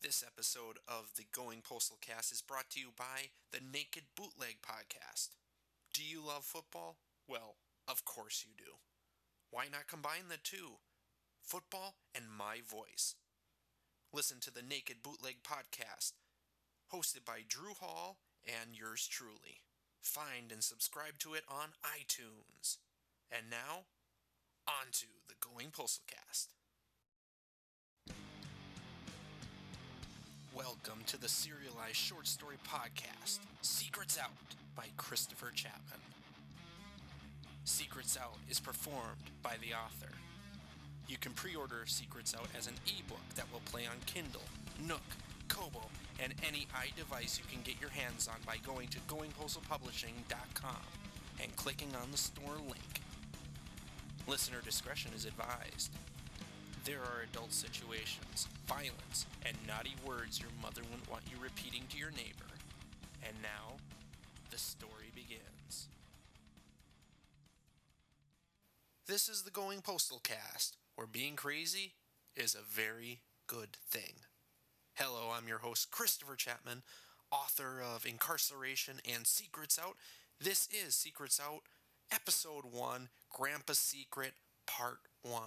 This episode of the Going Postal Cast is brought to you by the Naked Bootleg Podcast. Do you love football? Well, of course you do. Why not combine the two? Football and my voice. Listen to the Naked Bootleg Podcast, hosted by Drew Hall and yours truly. Find and subscribe to it on iTunes. And now, on to the Going Postal Cast. Welcome to the serialized short story podcast, Secrets Out by Christopher Chapman. Secrets Out is performed by the author. You can pre order Secrets Out as an ebook that will play on Kindle, Nook, Kobo, and any iDevice you can get your hands on by going to goingpostalpublishing.com and clicking on the store link. Listener discretion is advised. There are adult situations, violence, and naughty words your mother wouldn't want you repeating to your neighbor. And now, the story begins. This is the Going Postal Cast, where being crazy is a very good thing. Hello, I'm your host, Christopher Chapman, author of Incarceration and Secrets Out. This is Secrets Out, Episode 1, Grandpa's Secret, Part 1.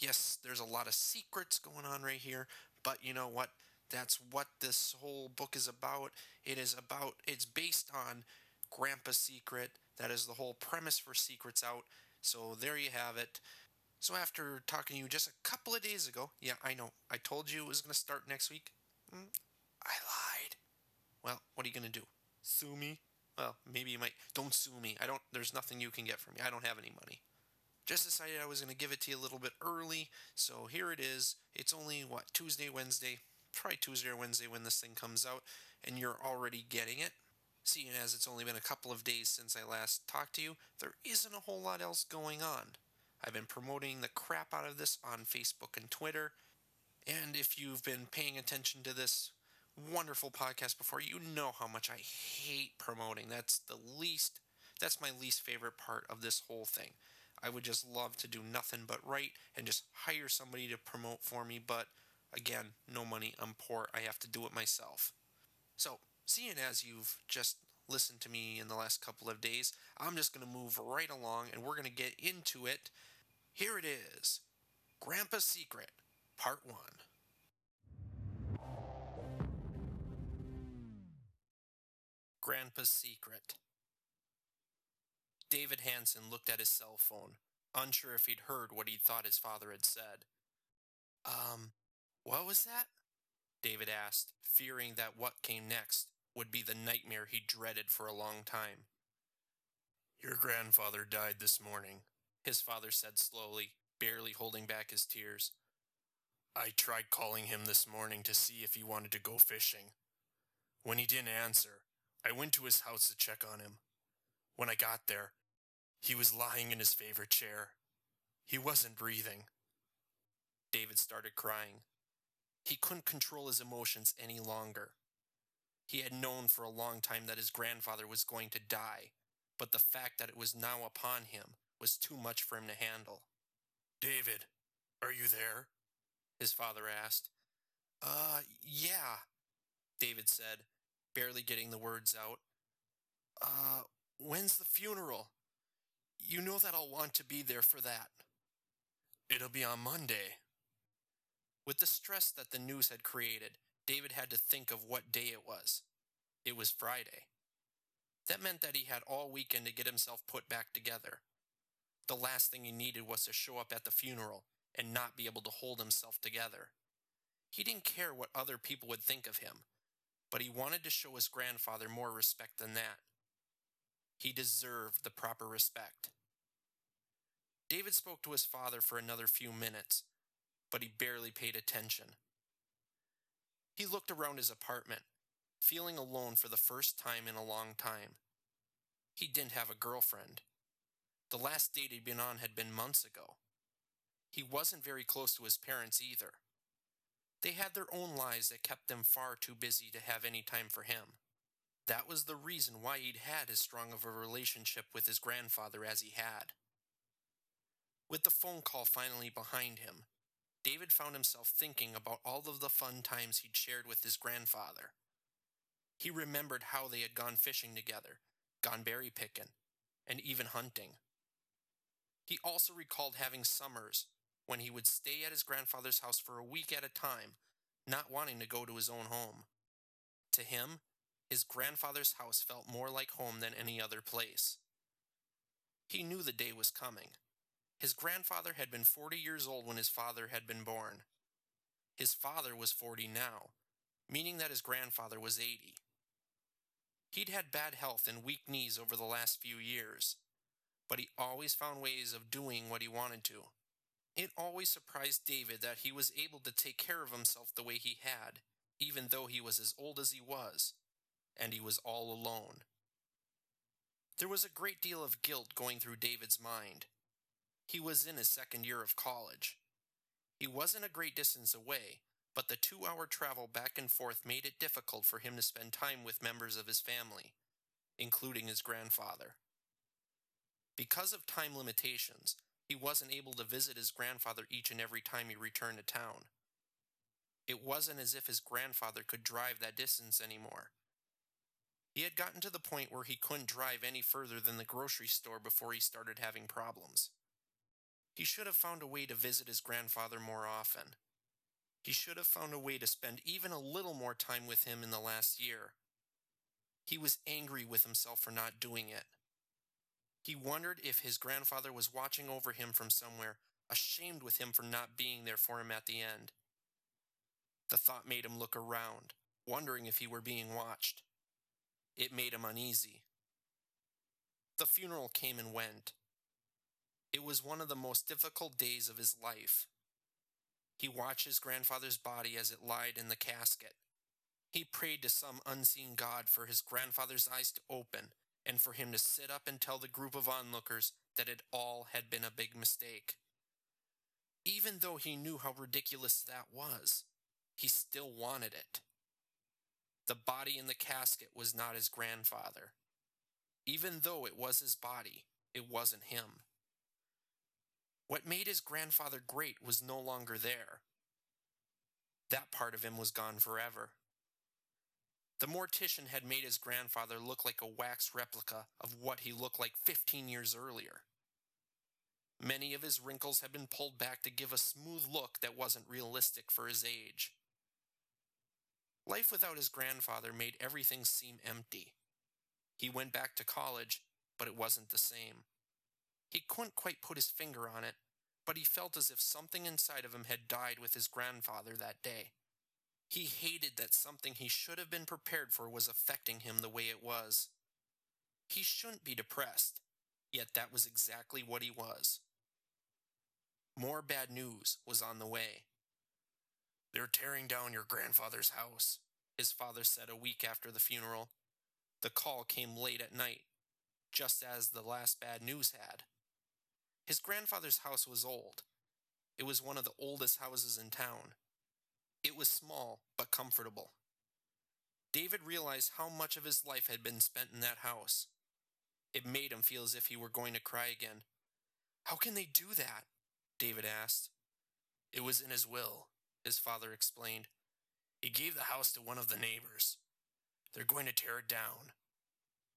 Yes, there's a lot of secrets going on right here, but you know what? That's what this whole book is about. It is about, it's based on Grandpa's Secret. That is the whole premise for Secrets Out. So there you have it. So after talking to you just a couple of days ago, yeah, I know, I told you it was going to start next week. Mm, I lied. Well, what are you going to do? Sue me? Well, maybe you might. Don't sue me. I don't. There's nothing you can get from me. I don't have any money. Just decided I was going to give it to you a little bit early, so here it is. It's only what Tuesday, Wednesday, probably Tuesday or Wednesday when this thing comes out, and you're already getting it. Seeing as it's only been a couple of days since I last talked to you, there isn't a whole lot else going on. I've been promoting the crap out of this on Facebook and Twitter. And if you've been paying attention to this wonderful podcast before, you know how much I hate promoting. That's the least, that's my least favorite part of this whole thing. I would just love to do nothing but write and just hire somebody to promote for me. But again, no money. I'm poor. I have to do it myself. So, seeing as you've just listened to me in the last couple of days, I'm just going to move right along and we're going to get into it. Here it is Grandpa's Secret, Part 1. Grandpa's Secret. David Hanson looked at his cell phone, unsure if he'd heard what he'd thought his father had said. Um, what was that? David asked, fearing that what came next would be the nightmare he dreaded for a long time. Your grandfather died this morning, his father said slowly, barely holding back his tears. I tried calling him this morning to see if he wanted to go fishing. When he didn't answer, I went to his house to check on him. When I got there, he was lying in his favorite chair. He wasn't breathing. David started crying. He couldn't control his emotions any longer. He had known for a long time that his grandfather was going to die, but the fact that it was now upon him was too much for him to handle. David, are you there? His father asked. Uh, yeah, David said, barely getting the words out. Uh, when's the funeral? You know that I'll want to be there for that. It'll be on Monday. With the stress that the news had created, David had to think of what day it was. It was Friday. That meant that he had all weekend to get himself put back together. The last thing he needed was to show up at the funeral and not be able to hold himself together. He didn't care what other people would think of him, but he wanted to show his grandfather more respect than that. He deserved the proper respect. David spoke to his father for another few minutes, but he barely paid attention. He looked around his apartment, feeling alone for the first time in a long time. He didn't have a girlfriend. The last date he'd been on had been months ago. He wasn't very close to his parents either. They had their own lives that kept them far too busy to have any time for him. That was the reason why he'd had as strong of a relationship with his grandfather as he had. With the phone call finally behind him, David found himself thinking about all of the fun times he'd shared with his grandfather. He remembered how they had gone fishing together, gone berry picking, and even hunting. He also recalled having summers when he would stay at his grandfather's house for a week at a time, not wanting to go to his own home. To him, his grandfather's house felt more like home than any other place. He knew the day was coming. His grandfather had been 40 years old when his father had been born. His father was 40 now, meaning that his grandfather was 80. He'd had bad health and weak knees over the last few years, but he always found ways of doing what he wanted to. It always surprised David that he was able to take care of himself the way he had, even though he was as old as he was, and he was all alone. There was a great deal of guilt going through David's mind. He was in his second year of college. He wasn't a great distance away, but the two hour travel back and forth made it difficult for him to spend time with members of his family, including his grandfather. Because of time limitations, he wasn't able to visit his grandfather each and every time he returned to town. It wasn't as if his grandfather could drive that distance anymore. He had gotten to the point where he couldn't drive any further than the grocery store before he started having problems. He should have found a way to visit his grandfather more often. He should have found a way to spend even a little more time with him in the last year. He was angry with himself for not doing it. He wondered if his grandfather was watching over him from somewhere, ashamed with him for not being there for him at the end. The thought made him look around, wondering if he were being watched. It made him uneasy. The funeral came and went. It was one of the most difficult days of his life. He watched his grandfather's body as it lied in the casket. He prayed to some unseen God for his grandfather's eyes to open and for him to sit up and tell the group of onlookers that it all had been a big mistake. Even though he knew how ridiculous that was, he still wanted it. The body in the casket was not his grandfather. Even though it was his body, it wasn't him. What made his grandfather great was no longer there. That part of him was gone forever. The mortician had made his grandfather look like a wax replica of what he looked like 15 years earlier. Many of his wrinkles had been pulled back to give a smooth look that wasn't realistic for his age. Life without his grandfather made everything seem empty. He went back to college, but it wasn't the same. He couldn't quite put his finger on it, but he felt as if something inside of him had died with his grandfather that day. He hated that something he should have been prepared for was affecting him the way it was. He shouldn't be depressed, yet that was exactly what he was. More bad news was on the way. They're tearing down your grandfather's house, his father said a week after the funeral. The call came late at night, just as the last bad news had. His grandfather's house was old. It was one of the oldest houses in town. It was small, but comfortable. David realized how much of his life had been spent in that house. It made him feel as if he were going to cry again. How can they do that? David asked. It was in his will, his father explained. He gave the house to one of the neighbors. They're going to tear it down.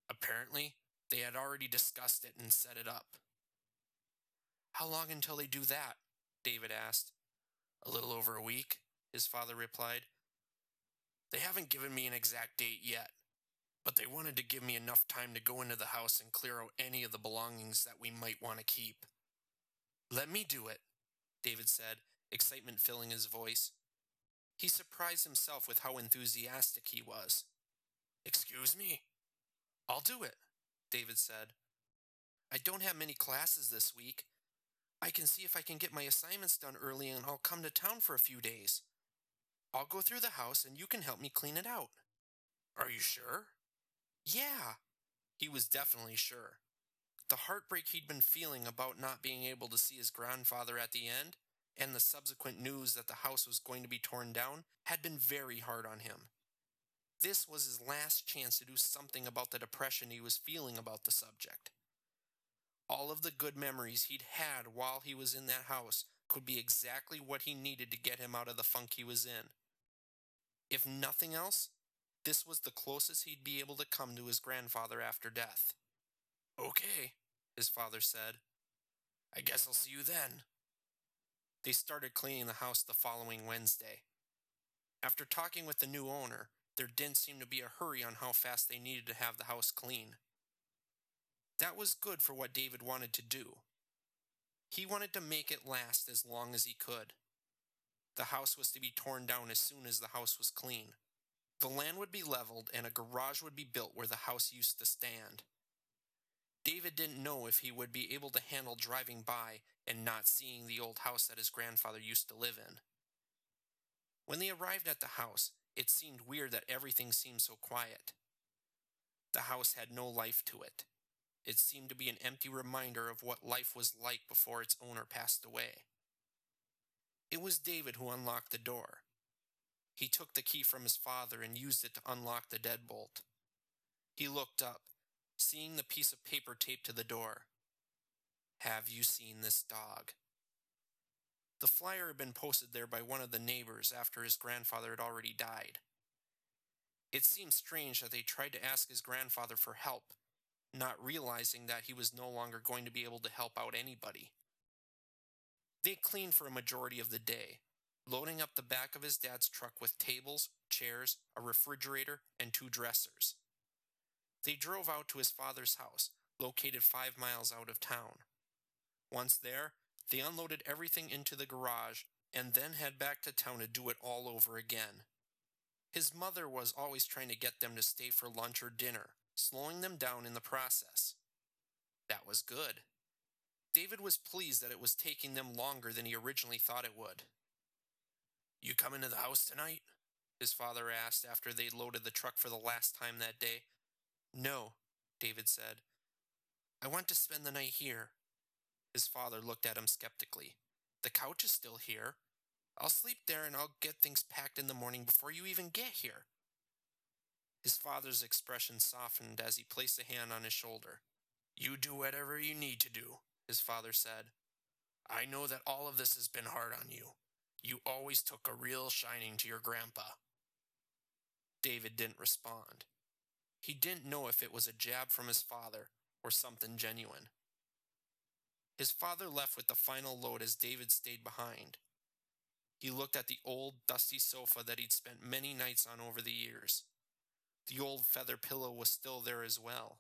Apparently, they had already discussed it and set it up. How long until they do that? David asked. A little over a week, his father replied. They haven't given me an exact date yet, but they wanted to give me enough time to go into the house and clear out any of the belongings that we might want to keep. Let me do it, David said, excitement filling his voice. He surprised himself with how enthusiastic he was. Excuse me? I'll do it, David said. I don't have many classes this week, I can see if I can get my assignments done early and I'll come to town for a few days. I'll go through the house and you can help me clean it out. Are you sure? Yeah. He was definitely sure. The heartbreak he'd been feeling about not being able to see his grandfather at the end, and the subsequent news that the house was going to be torn down, had been very hard on him. This was his last chance to do something about the depression he was feeling about the subject. All of the good memories he'd had while he was in that house could be exactly what he needed to get him out of the funk he was in. If nothing else, this was the closest he'd be able to come to his grandfather after death. Okay, his father said. I guess I'll see you then. They started cleaning the house the following Wednesday. After talking with the new owner, there didn't seem to be a hurry on how fast they needed to have the house clean. That was good for what David wanted to do. He wanted to make it last as long as he could. The house was to be torn down as soon as the house was clean. The land would be leveled and a garage would be built where the house used to stand. David didn't know if he would be able to handle driving by and not seeing the old house that his grandfather used to live in. When they arrived at the house, it seemed weird that everything seemed so quiet. The house had no life to it. It seemed to be an empty reminder of what life was like before its owner passed away. It was David who unlocked the door. He took the key from his father and used it to unlock the deadbolt. He looked up, seeing the piece of paper taped to the door. Have you seen this dog? The flyer had been posted there by one of the neighbors after his grandfather had already died. It seemed strange that they tried to ask his grandfather for help, not realizing that he was no longer going to be able to help out anybody. They cleaned for a majority of the day, loading up the back of his dad's truck with tables, chairs, a refrigerator, and two dressers. They drove out to his father's house, located five miles out of town. Once there, they unloaded everything into the garage and then head back to town to do it all over again. His mother was always trying to get them to stay for lunch or dinner, slowing them down in the process. That was good. David was pleased that it was taking them longer than he originally thought it would. You coming to the house tonight? His father asked after they'd loaded the truck for the last time that day. No, David said. I want to spend the night here. His father looked at him skeptically. The couch is still here. I'll sleep there and I'll get things packed in the morning before you even get here. His father's expression softened as he placed a hand on his shoulder. You do whatever you need to do, his father said. I know that all of this has been hard on you. You always took a real shining to your grandpa. David didn't respond. He didn't know if it was a jab from his father or something genuine. His father left with the final load as David stayed behind. He looked at the old, dusty sofa that he'd spent many nights on over the years. The old feather pillow was still there as well.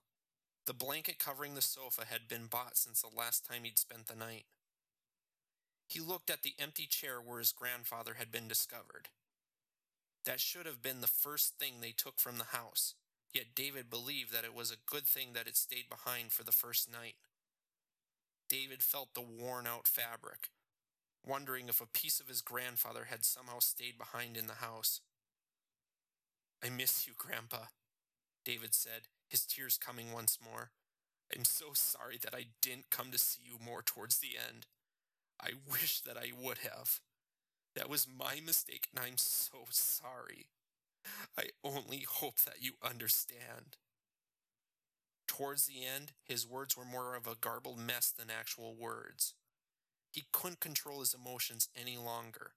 The blanket covering the sofa had been bought since the last time he'd spent the night. He looked at the empty chair where his grandfather had been discovered. That should have been the first thing they took from the house, yet David believed that it was a good thing that it stayed behind for the first night. David felt the worn out fabric, wondering if a piece of his grandfather had somehow stayed behind in the house. I miss you, Grandpa, David said, his tears coming once more. I'm so sorry that I didn't come to see you more towards the end. I wish that I would have. That was my mistake, and I'm so sorry. I only hope that you understand. Towards the end, his words were more of a garbled mess than actual words. He couldn't control his emotions any longer.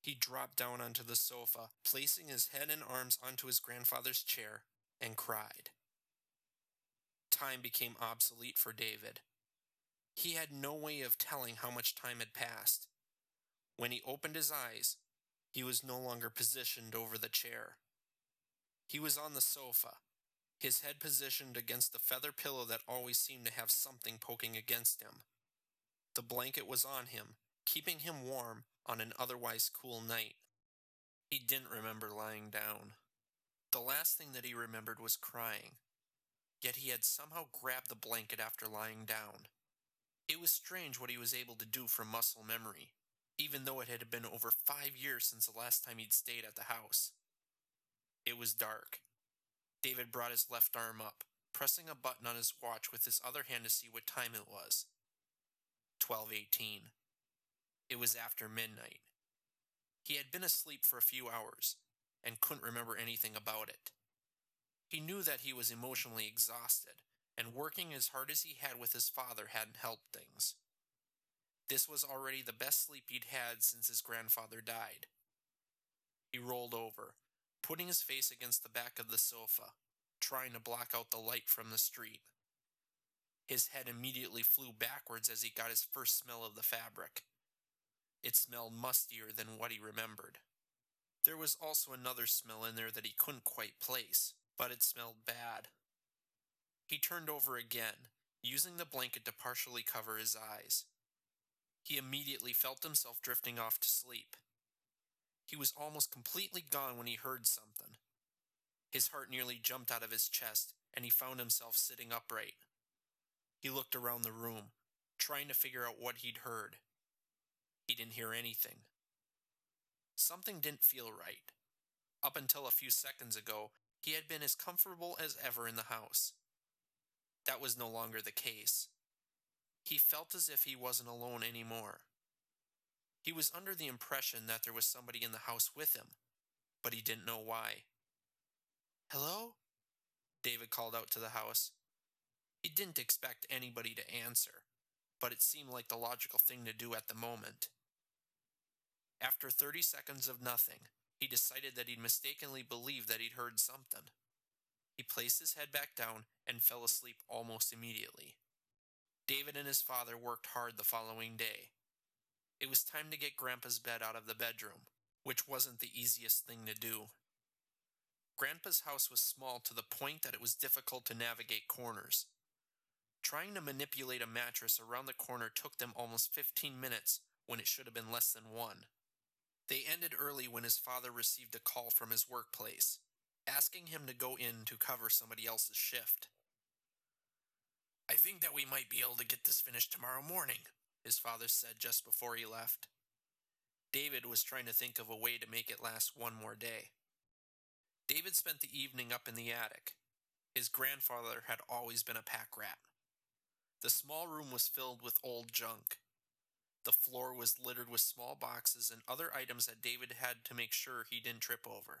He dropped down onto the sofa, placing his head and arms onto his grandfather's chair, and cried. Time became obsolete for David. He had no way of telling how much time had passed. When he opened his eyes, he was no longer positioned over the chair. He was on the sofa, his head positioned against the feather pillow that always seemed to have something poking against him. The blanket was on him, keeping him warm on an otherwise cool night. He didn't remember lying down. The last thing that he remembered was crying. Yet he had somehow grabbed the blanket after lying down. It was strange what he was able to do from muscle memory, even though it had been over five years since the last time he'd stayed at the house. It was dark. David brought his left arm up, pressing a button on his watch with his other hand to see what time it was. 1218. It was after midnight. He had been asleep for a few hours and couldn't remember anything about it. He knew that he was emotionally exhausted, and working as hard as he had with his father hadn't helped things. This was already the best sleep he'd had since his grandfather died. He rolled over, putting his face against the back of the sofa, trying to block out the light from the street. His head immediately flew backwards as he got his first smell of the fabric. It smelled mustier than what he remembered. There was also another smell in there that he couldn't quite place, but it smelled bad. He turned over again, using the blanket to partially cover his eyes. He immediately felt himself drifting off to sleep. He was almost completely gone when he heard something. His heart nearly jumped out of his chest, and he found himself sitting upright. He looked around the room, trying to figure out what he'd heard. He didn't hear anything. Something didn't feel right. Up until a few seconds ago, he had been as comfortable as ever in the house. That was no longer the case. He felt as if he wasn't alone anymore. He was under the impression that there was somebody in the house with him, but he didn't know why. Hello? David called out to the house. He didn't expect anybody to answer, but it seemed like the logical thing to do at the moment. After 30 seconds of nothing, he decided that he'd mistakenly believed that he'd heard something. He placed his head back down and fell asleep almost immediately. David and his father worked hard the following day. It was time to get Grandpa's bed out of the bedroom, which wasn't the easiest thing to do. Grandpa's house was small to the point that it was difficult to navigate corners. Trying to manipulate a mattress around the corner took them almost 15 minutes when it should have been less than one. They ended early when his father received a call from his workplace, asking him to go in to cover somebody else's shift. I think that we might be able to get this finished tomorrow morning, his father said just before he left. David was trying to think of a way to make it last one more day. David spent the evening up in the attic. His grandfather had always been a pack rat. The small room was filled with old junk. The floor was littered with small boxes and other items that David had to make sure he didn't trip over.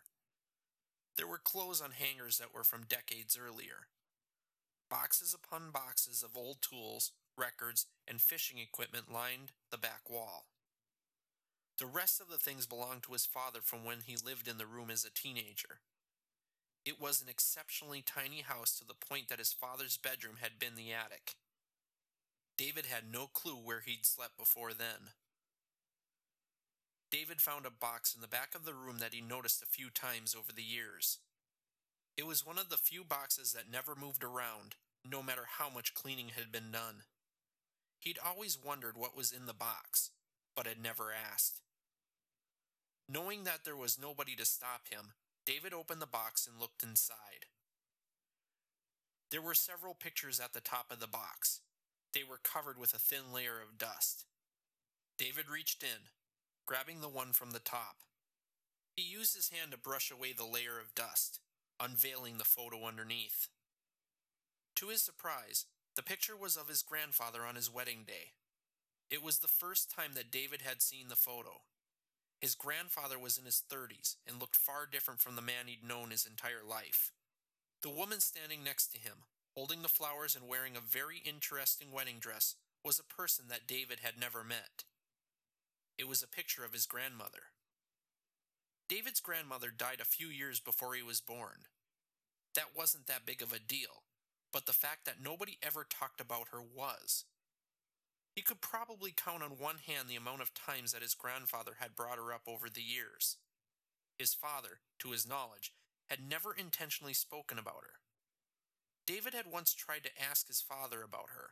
There were clothes on hangers that were from decades earlier. Boxes upon boxes of old tools, records, and fishing equipment lined the back wall. The rest of the things belonged to his father from when he lived in the room as a teenager. It was an exceptionally tiny house to the point that his father's bedroom had been the attic. David had no clue where he'd slept before then. David found a box in the back of the room that he noticed a few times over the years. It was one of the few boxes that never moved around, no matter how much cleaning had been done. He'd always wondered what was in the box, but had never asked. Knowing that there was nobody to stop him, David opened the box and looked inside. There were several pictures at the top of the box. They were covered with a thin layer of dust. David reached in, grabbing the one from the top. He used his hand to brush away the layer of dust, unveiling the photo underneath. To his surprise, the picture was of his grandfather on his wedding day. It was the first time that David had seen the photo. His grandfather was in his 30s and looked far different from the man he'd known his entire life. The woman standing next to him, holding the flowers and wearing a very interesting wedding dress, was a person that David had never met. It was a picture of his grandmother. David's grandmother died a few years before he was born. That wasn't that big of a deal, but the fact that nobody ever talked about her was. He could probably count on one hand the amount of times that his grandfather had brought her up over the years. His father, to his knowledge, had never intentionally spoken about her. David had once tried to ask his father about her.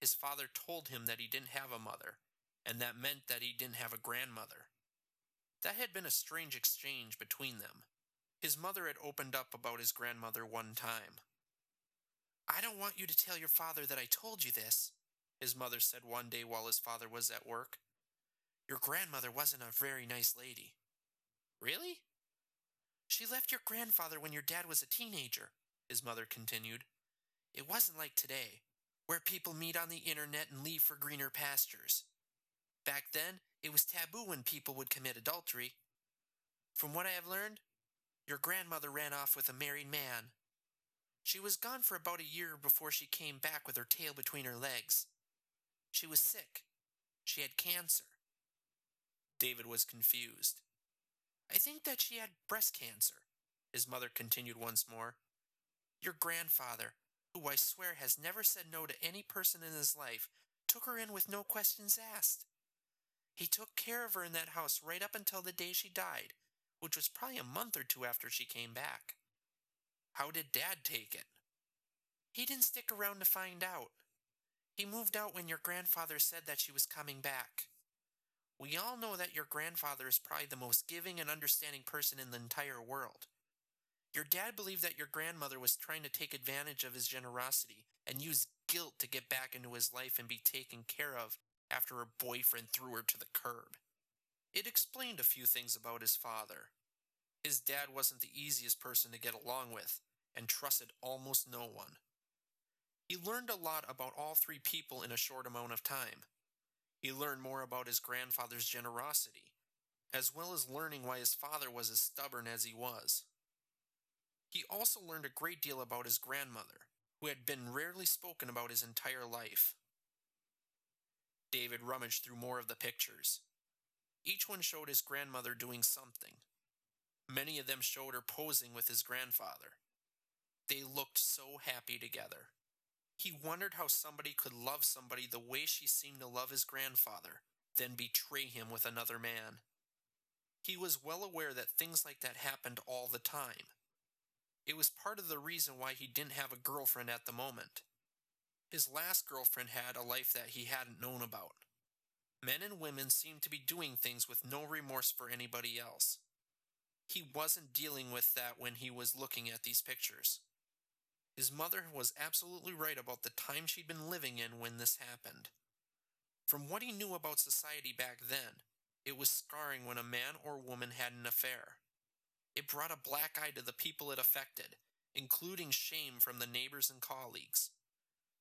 His father told him that he didn't have a mother, and that meant that he didn't have a grandmother. That had been a strange exchange between them. His mother had opened up about his grandmother one time. I don't want you to tell your father that I told you this, his mother said one day while his father was at work. Your grandmother wasn't a very nice lady. Really? She left your grandfather when your dad was a teenager, his mother continued. It wasn't like today, where people meet on the internet and leave for greener pastures. Back then, it was taboo when people would commit adultery. From what I have learned, your grandmother ran off with a married man. She was gone for about a year before she came back with her tail between her legs. She was sick. She had cancer. David was confused. I think that she had breast cancer, his mother continued once more. Your grandfather, who I swear has never said no to any person in his life, took her in with no questions asked. He took care of her in that house right up until the day she died, which was probably a month or two after she came back. How did Dad take it? He didn't stick around to find out. He moved out when your grandfather said that she was coming back. We all know that your grandfather is probably the most giving and understanding person in the entire world. Your dad believed that your grandmother was trying to take advantage of his generosity and use guilt to get back into his life and be taken care of after her boyfriend threw her to the curb. It explained a few things about his father. His dad wasn't the easiest person to get along with and trusted almost no one. He learned a lot about all three people in a short amount of time. He learned more about his grandfather's generosity, as well as learning why his father was as stubborn as he was. He also learned a great deal about his grandmother, who had been rarely spoken about his entire life. David rummaged through more of the pictures. Each one showed his grandmother doing something. Many of them showed her posing with his grandfather. They looked so happy together. He wondered how somebody could love somebody the way she seemed to love his grandfather, then betray him with another man. He was well aware that things like that happened all the time. It was part of the reason why he didn't have a girlfriend at the moment. His last girlfriend had a life that he hadn't known about. Men and women seemed to be doing things with no remorse for anybody else. He wasn't dealing with that when he was looking at these pictures. His mother was absolutely right about the time she'd been living in when this happened. From what he knew about society back then, it was scarring when a man or woman had an affair. It brought a black eye to the people it affected, including shame from the neighbors and colleagues.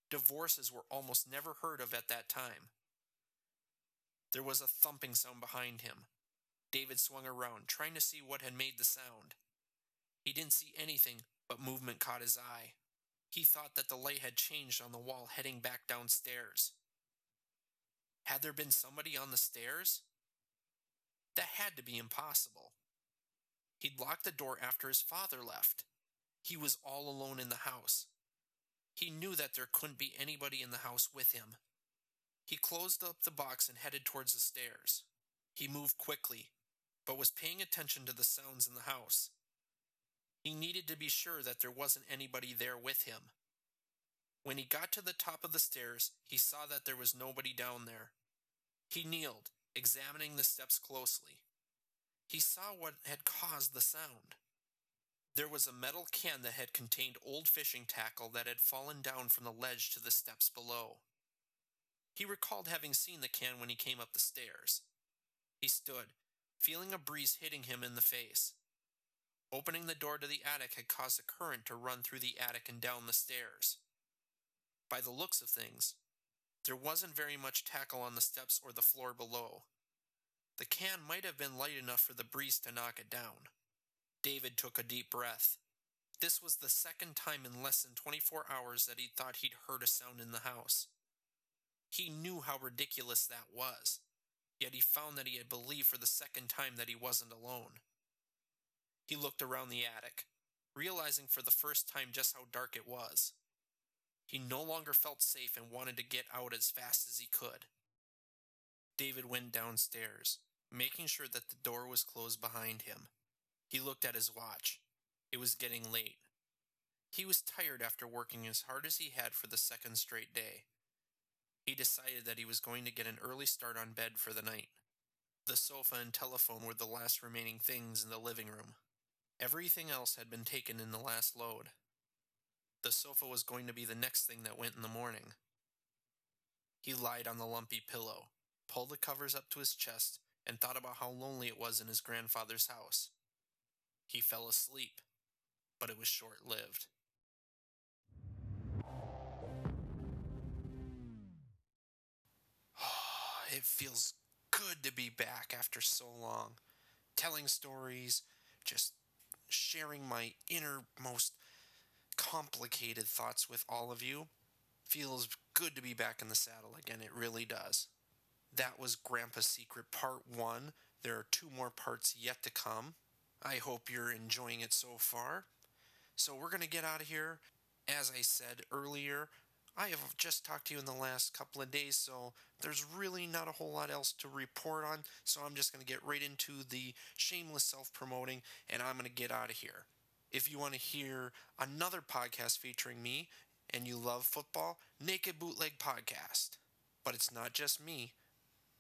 Divorces were almost never heard of at that time. There was a thumping sound behind him. David swung around, trying to see what had made the sound. He didn't see anything, but movement caught his eye. He thought that the light had changed on the wall heading back downstairs. Had there been somebody on the stairs? That had to be impossible. He'd locked the door after his father left. He was all alone in the house. He knew that there couldn't be anybody in the house with him. He closed up the box and headed towards the stairs. He moved quickly, but was paying attention to the sounds in the house. He needed to be sure that there wasn't anybody there with him. When he got to the top of the stairs, he saw that there was nobody down there. He kneeled, examining the steps closely. He saw what had caused the sound. There was a metal can that had contained old fishing tackle that had fallen down from the ledge to the steps below. He recalled having seen the can when he came up the stairs. He stood, feeling a breeze hitting him in the face. Opening the door to the attic had caused a current to run through the attic and down the stairs. By the looks of things, there wasn't very much tackle on the steps or the floor below. The can might have been light enough for the breeze to knock it down. David took a deep breath. This was the second time in less than 24 hours that he thought he'd heard a sound in the house. He knew how ridiculous that was, yet he found that he had believed for the second time that he wasn't alone. He looked around the attic, realizing for the first time just how dark it was. He no longer felt safe and wanted to get out as fast as he could. David went downstairs, making sure that the door was closed behind him. He looked at his watch. It was getting late. He was tired after working as hard as he had for the second straight day. He decided that he was going to get an early start on bed for the night. The sofa and telephone were the last remaining things in the living room. Everything else had been taken in the last load. The sofa was going to be the next thing that went in the morning. He lied on the lumpy pillow, pulled the covers up to his chest, and thought about how lonely it was in his grandfather's house. He fell asleep, but it was short lived. it feels good to be back after so long, telling stories, just sharing my innermost complicated thoughts with all of you. Feels good to be back in the saddle again, it really does. That was Grandpa's Secret Part 1. There are two more parts yet to come. I hope you're enjoying it so far. So we're going to get out of here. As I said earlier, I have just talked to you in the last couple of days, so there's really not a whole lot else to report on. So I'm just going to get right into the shameless self promoting and I'm going to get out of here. If you want to hear another podcast featuring me and you love football, Naked Bootleg Podcast. But it's not just me.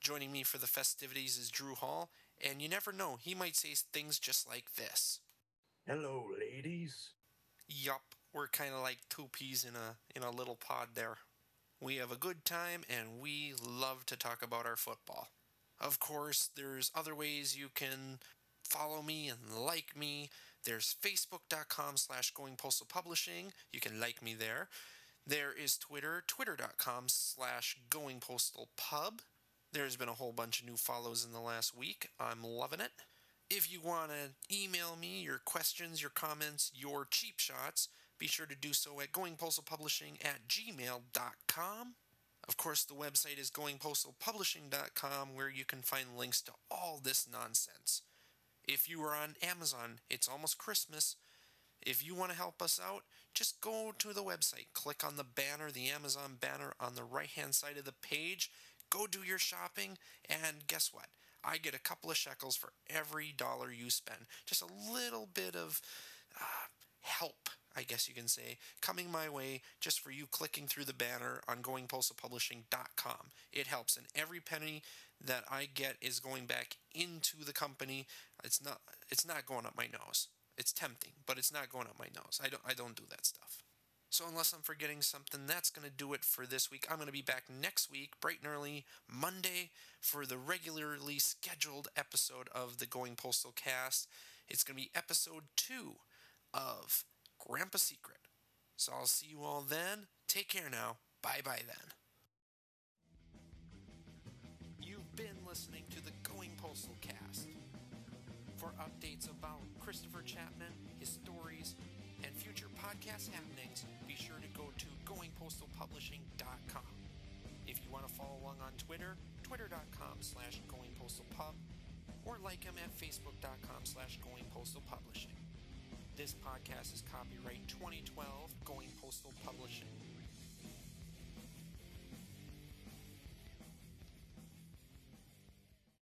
Joining me for the festivities is Drew Hall, and you never know, he might say things just like this. Hello, ladies. Yup, we're kind of like two peas in a in a little pod there. We have a good time and we love to talk about our football. Of course, there's other ways you can follow me and like me. There's facebook.com slash going postal publishing. You can like me there. There is Twitter, twitter.com slash going postal pub. There's been a whole bunch of new follows in the last week. I'm loving it. If you want to email me your questions, your comments, your cheap shots, be sure to do so at goingpostalpublishing at gmail.com. Of course, the website is goingpostalpublishing.com where you can find links to all this nonsense. If you are on Amazon, it's almost Christmas. If you want to help us out, just go to the website, click on the banner, the Amazon banner on the right hand side of the page, go do your shopping, and guess what? I get a couple of shekels for every dollar you spend. Just a little bit of uh, help, I guess you can say, coming my way just for you clicking through the banner on goingpostalpublishing.com. It helps, and every penny that I get is going back into the company. It's not it's not going up my nose. It's tempting, but it's not going up my nose. I don't I don't do that stuff. So unless I'm forgetting something, that's going to do it for this week. I'm going to be back next week, bright and early, Monday, for the regularly scheduled episode of the Going Postal Cast. It's going to be episode two of Grandpa Secret. So I'll see you all then. Take care now. Bye bye then. You've been listening to the Going Postal Cast. For updates about Christopher Chapman, his stories, and future podcast happenings, be sure to go to goingpostalpublishing.com. If you want to follow along on Twitter, twitter.com slash goingpostalpub, or like him at facebook.com slash goingpostalpublishing. This podcast is copyright 2012 Going Postal Publishing.